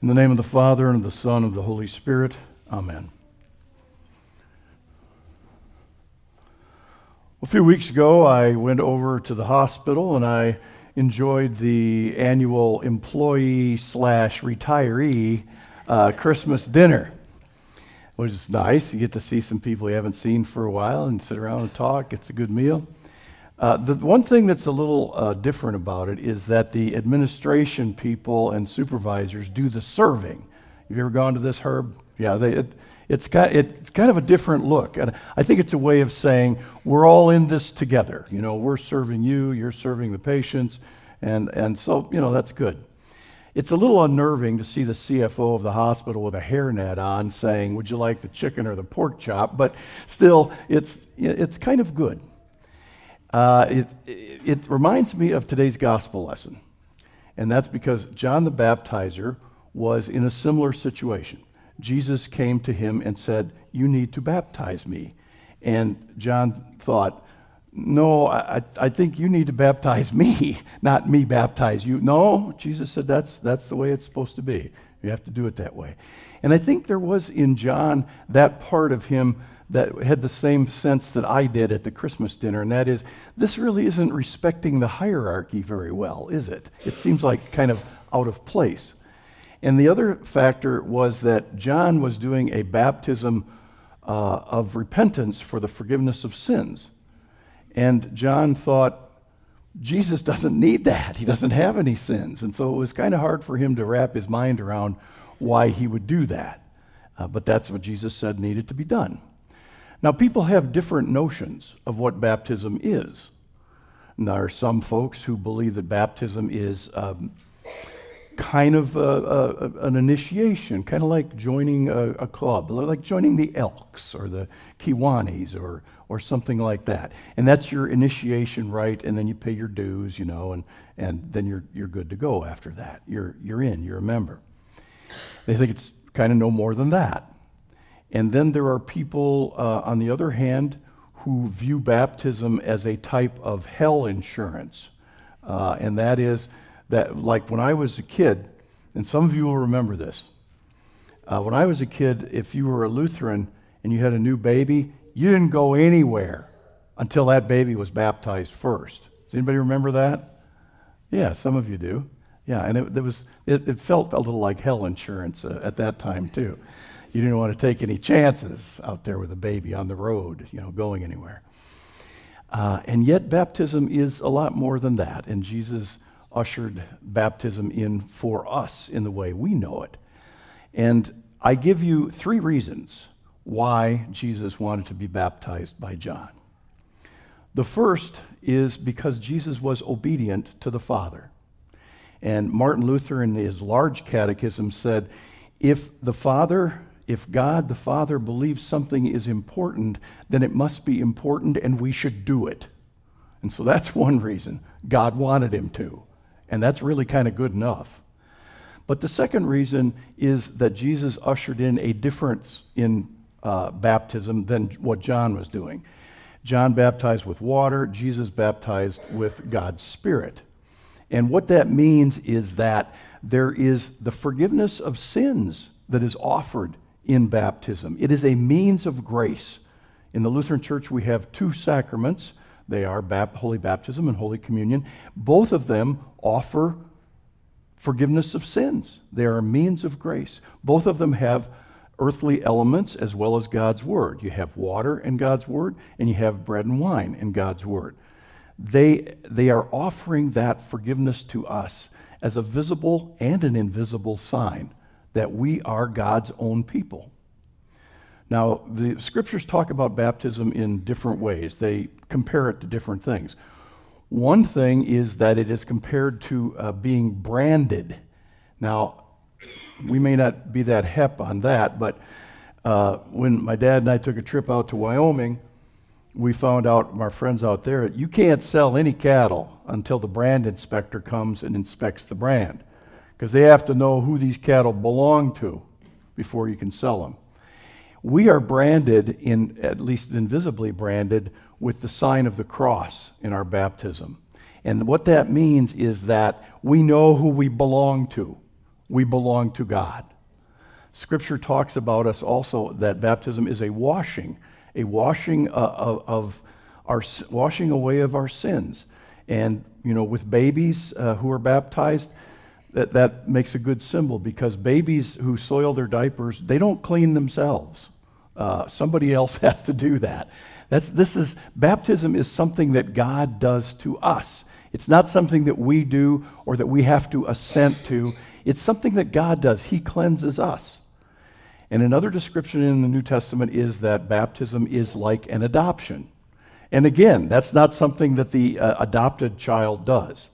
In the name of the Father, and of the Son, and of the Holy Spirit, Amen. A few weeks ago, I went over to the hospital and I enjoyed the annual employee slash retiree uh, Christmas dinner, which is nice. You get to see some people you haven't seen for a while and sit around and talk. It's a good meal. Uh, the one thing that's a little uh, different about it is that the administration people and supervisors do the serving. Have you ever gone to this, Herb? Yeah, they, it, it's, kind, it's kind of a different look. And I think it's a way of saying we're all in this together. You know, we're serving you, you're serving the patients, and, and so, you know, that's good. It's a little unnerving to see the CFO of the hospital with a hairnet on saying, Would you like the chicken or the pork chop? But still, it's, it's kind of good. Uh, it, it reminds me of today's gospel lesson. And that's because John the Baptizer was in a similar situation. Jesus came to him and said, You need to baptize me. And John thought, No, I, I think you need to baptize me, not me baptize you. No, Jesus said, that's, that's the way it's supposed to be. You have to do it that way. And I think there was in John that part of him that had the same sense that I did at the Christmas dinner, and that is this really isn't respecting the hierarchy very well, is it? It seems like kind of out of place. And the other factor was that John was doing a baptism uh, of repentance for the forgiveness of sins. And John thought, Jesus doesn't need that. He doesn't have any sins. And so it was kind of hard for him to wrap his mind around why he would do that. Uh, but that's what Jesus said needed to be done. Now, people have different notions of what baptism is. And there are some folks who believe that baptism is um, kind of a, a, an initiation, kind of like joining a, a, club, like joining the Elks or the Kiwanis or, or something like that. And that's your initiation right, and then you pay your dues, you know, and, and then you're, you're good to go after that. You're, you're in, you're a member. They think it's kind of no more than that. And then there are people, uh, on the other hand, who view baptism as a type of hell insurance. Uh, and that is that, like when I was a kid, and some of you will remember this. Uh, when I was a kid, if you were a Lutheran and you had a new baby, you didn't go anywhere until that baby was baptized first. Does anybody remember that? Yeah, some of you do. Yeah, and it, it was, it, it, felt a little like hell insurance uh, at that time, too you didn't want to take any chances out there with a baby on the road, you know, going anywhere. Uh, and yet, baptism is a lot more than that. And Jesus ushered baptism in for us in the way we know it. And I give you three reasons why Jesus wanted to be baptized by John. The first is because Jesus was obedient to the Father. And Martin Luther, in his large catechism, said if the Father if God the Father believes something is important, then it must be important and we should do it. And so that's one reason God wanted him to. And that's really kind of good enough. But the second reason is that Jesus ushered in a difference in uh, baptism than what John was doing. John baptized with water, Jesus baptized with God's Spirit. And what that means is that there is the forgiveness of sins that is offered in baptism. It is a means of grace. In the Lutheran Church, we have two sacraments. They are Holy Baptism and Holy Communion. Both of them offer forgiveness of sins. They are means of grace. Both of them have earthly elements as well as God's Word. You have water and God's Word, and you have bread and wine in God's Word. They, they are offering that forgiveness to us as a visible and an invisible sign that we are God's own people. Now, the scriptures talk about baptism in different ways, they compare it to different things. One thing is that it is compared to uh, being branded. Now, we may not be that hep on that, but uh, when my dad and I took a trip out to Wyoming, we found out, from our friends out there, you can't sell any cattle until the brand inspector comes and inspects the brand because they have to know who these cattle belong to before you can sell them. We are branded, in at least invisibly branded, with the sign of the cross in our baptism. And what that means is that we know who we belong to. We belong to God. Scripture talks about us also that baptism is a washing, a washing uh, of, of our washing away of our sins. And you know, with babies uh, who are baptized, that, that makes a good symbol because babies who soil their diapers, they don't clean themselves. Uh, somebody else has to do that. That's, this is, baptism is something that God does to us. It's not something that we do or that we have to assent to. It's something that God does. He cleanses us. And another description in the New Testament is that baptism is like an adoption. And again, that's not something that the uh, adopted child does.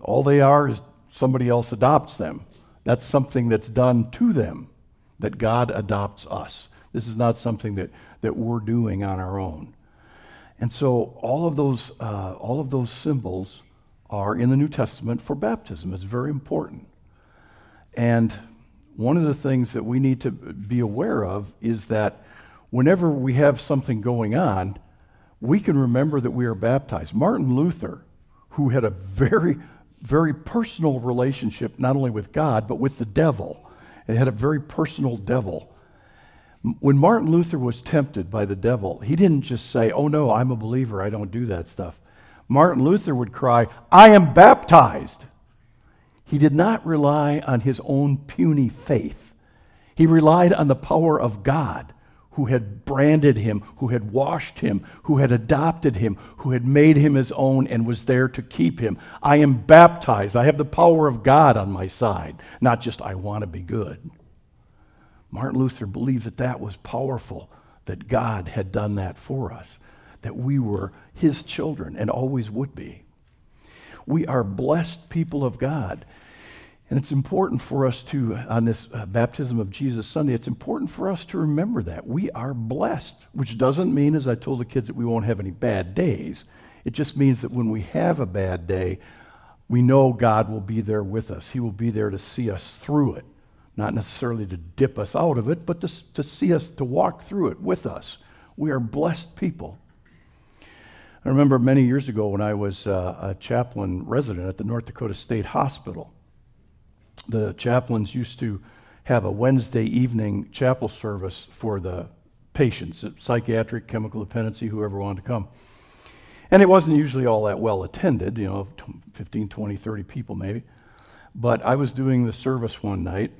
All they are is somebody else adopts them. That's something that's done to them, that God adopts us. This is not something that, that we're doing on our own. And so all of those, uh, all of those symbols are in the New Testament for baptism. It's very important. And one of the things that we need to be aware of is that whenever we have something going on, we can remember that we are baptized. Martin Luther, who had a very, very personal relationship not only with God, but with the devil, It had a very personal devil. When Martin Luther was tempted by the devil, he didn't just say, Oh no, I'm a believer, I don't do that stuff. Martin Luther would cry, I am baptized. He did not rely on his own puny faith. He relied on the power of God who had branded him, who had washed him, who had adopted him, who had made him his own and was there to keep him. I am baptized. I have the power of God on my side, not just I want to be good. Martin Luther believed that that was powerful, that God had done that for us, that we were his children and always would be. We are blessed people of God. And it's important for us to, on this uh, baptism of Jesus Sunday, it's important for us to remember that. We are blessed, which doesn't mean, as I told the kids, that we won't have any bad days. It just means that when we have a bad day, we know God will be there with us. He will be there to see us through it. Not necessarily to dip us out of it, but to, to see us, to walk through it with us. We are blessed people. I remember many years ago when I was uh, a chaplain resident at the North Dakota State Hospital the chaplains used to have a Wednesday evening chapel service for the patients, psychiatric, chemical dependency, whoever wanted to come. And it wasn't usually all that well attended, you know, 15, 20, 30 people maybe. But I was doing the service one night,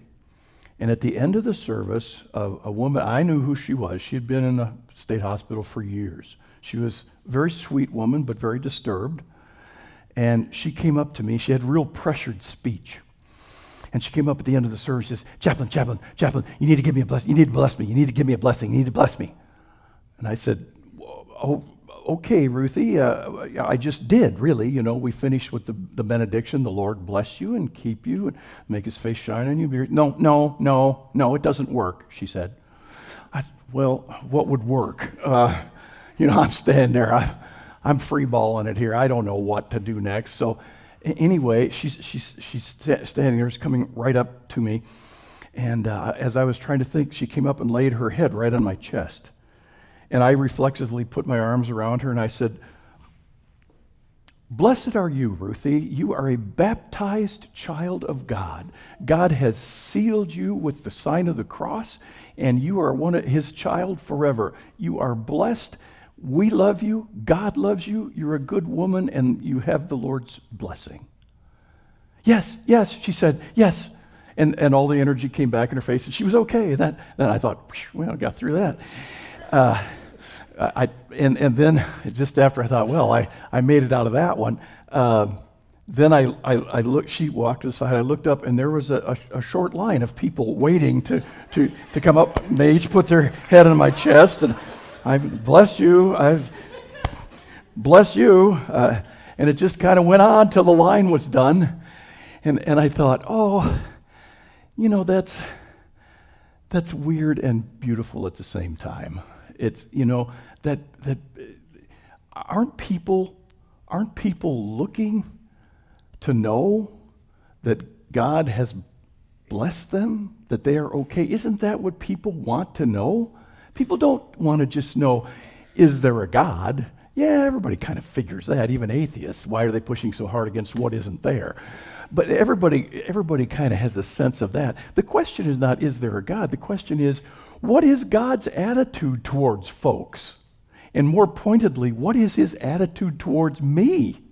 and at the end of the service, a, a woman, I knew who she was. She had been in the state hospital for years. She was a very sweet woman, but very disturbed. And she came up to me. She had real pressured speech. And she came up at the end of the service and says, Chaplain, chaplain, chaplain, you need to give me a blessing. You need to bless me. You need to give me a blessing. You need to bless me. And I said, Oh, okay, Ruthie. Uh, I just did, really. You know, we finished with the, the benediction. The Lord bless you and keep you and make his face shine on you. No, no, no, no, it doesn't work, she said. I, well, what would work? Uh, you know, I'm standing there. I, I'm free balling it here. I don't know what to do next. So anyway, she's, she's, she's standing there, she's coming right up to me. And uh, as I was trying to think, she came up and laid her head right on my chest. And I reflexively put my arms around her and I said, Blessed are you, Ruthie. You are a baptized child of God. God has sealed you with the sign of the cross, and you are one of his child forever. You are blessed we love you. God loves you. You're a good woman, and you have the Lord's blessing. Yes, yes, she said, yes. And, and all the energy came back in her face, and she was okay. And that, then I thought, well, I got through that. Uh, I, and, and then just after I thought, well, I, I made it out of that one. Uh, then I, I, I, looked, she walked aside. I looked up, and there was a, a, a, short line of people waiting to, to, to come up. And They each put their head on my chest, and I bless you. I bless you. Uh, and it just kind of went on till the line was done. And, and I thought, oh, you know, that's, that's weird and beautiful at the same time. It's, you know, that, that aren't people, aren't people looking to know that God has blessed them, that they are okay? Isn't that what people want to know? People don't want to just know, is there a God? Yeah, everybody kind of figures that, even atheists. Why are they pushing so hard against what isn't there? but everybody, everybody kind of has a sense of that. The question is not, is there a God? The question is, what is God's attitude towards folks? And more pointedly, what is his attitude towards me?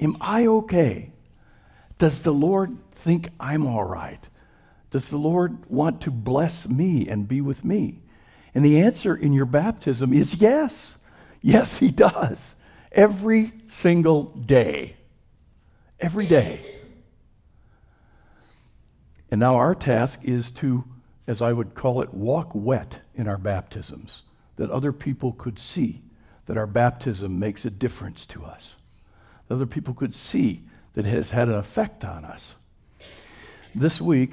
Am I okay? Does the Lord think I'm all right? Does the Lord want to bless me and be with me? And the answer in your baptism is yes. Yes, he does. Every single day. Every day. And now our task is to, as I would call it, walk wet in our baptisms, that other people could see that our baptism makes a difference to us, that other people could see that it has had an effect on us. This week,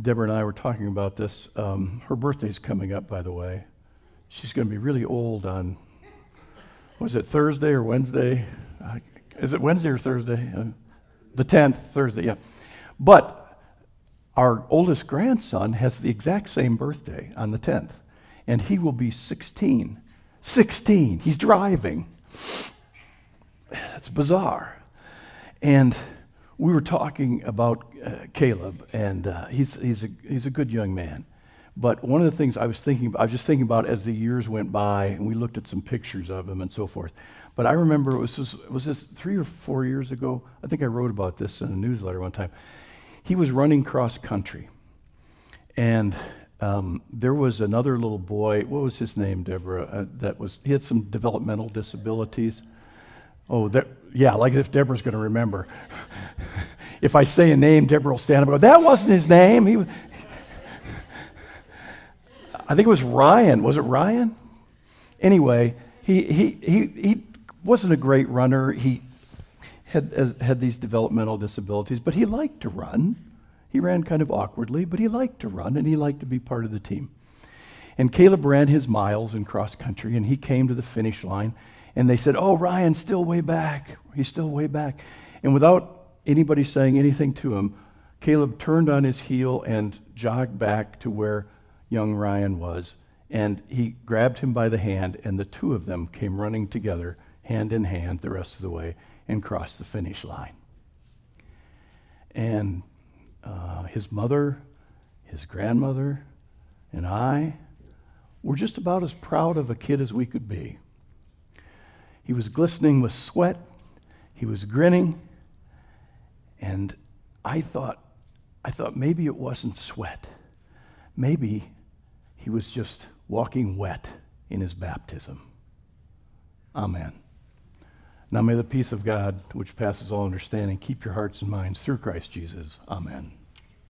Deborah and I were talking about this. Um, her birthday's coming up, by the way. She's going to be really old on, was it Thursday or Wednesday? Uh, is it Wednesday or Thursday? Uh, the 10th, Thursday, yeah. But our oldest grandson has the exact same birthday on the 10th, and he will be 16. 16. He's driving. That's bizarre. And we were talking about uh, Caleb, and uh, he's, he's, a, he's a good young man. But one of the things I was thinking about, I was just thinking about as the years went by, and we looked at some pictures of him and so forth. But I remember it was just, was this three or four years ago? I think I wrote about this in a newsletter one time. He was running cross country, and um, there was another little boy. What was his name, Deborah? Uh, that was he had some developmental disabilities. Oh, that, yeah, like if Deborah's going to remember. if I say a name, Deborah will stand up and go, That wasn't his name. He, I think it was Ryan. Was it Ryan? Anyway, he, he, he, he wasn't a great runner. He had, had these developmental disabilities, but he liked to run. He ran kind of awkwardly, but he liked to run and he liked to be part of the team. And Caleb ran his miles in cross country and he came to the finish line and they said, Oh, Ryan's still way back. He's still way back. And without anybody saying anything to him, Caleb turned on his heel and jogged back to where young Ryan was. And he grabbed him by the hand, and the two of them came running together, hand in hand, the rest of the way, and crossed the finish line. And uh, his mother, his grandmother, and I were just about as proud of a kid as we could be. He was glistening with sweat. He was grinning. And I thought, I thought maybe it wasn't sweat. Maybe he was just walking wet in his baptism. Amen. Now may the peace of God, which passes all understanding, keep your hearts and minds through Christ Jesus. Amen.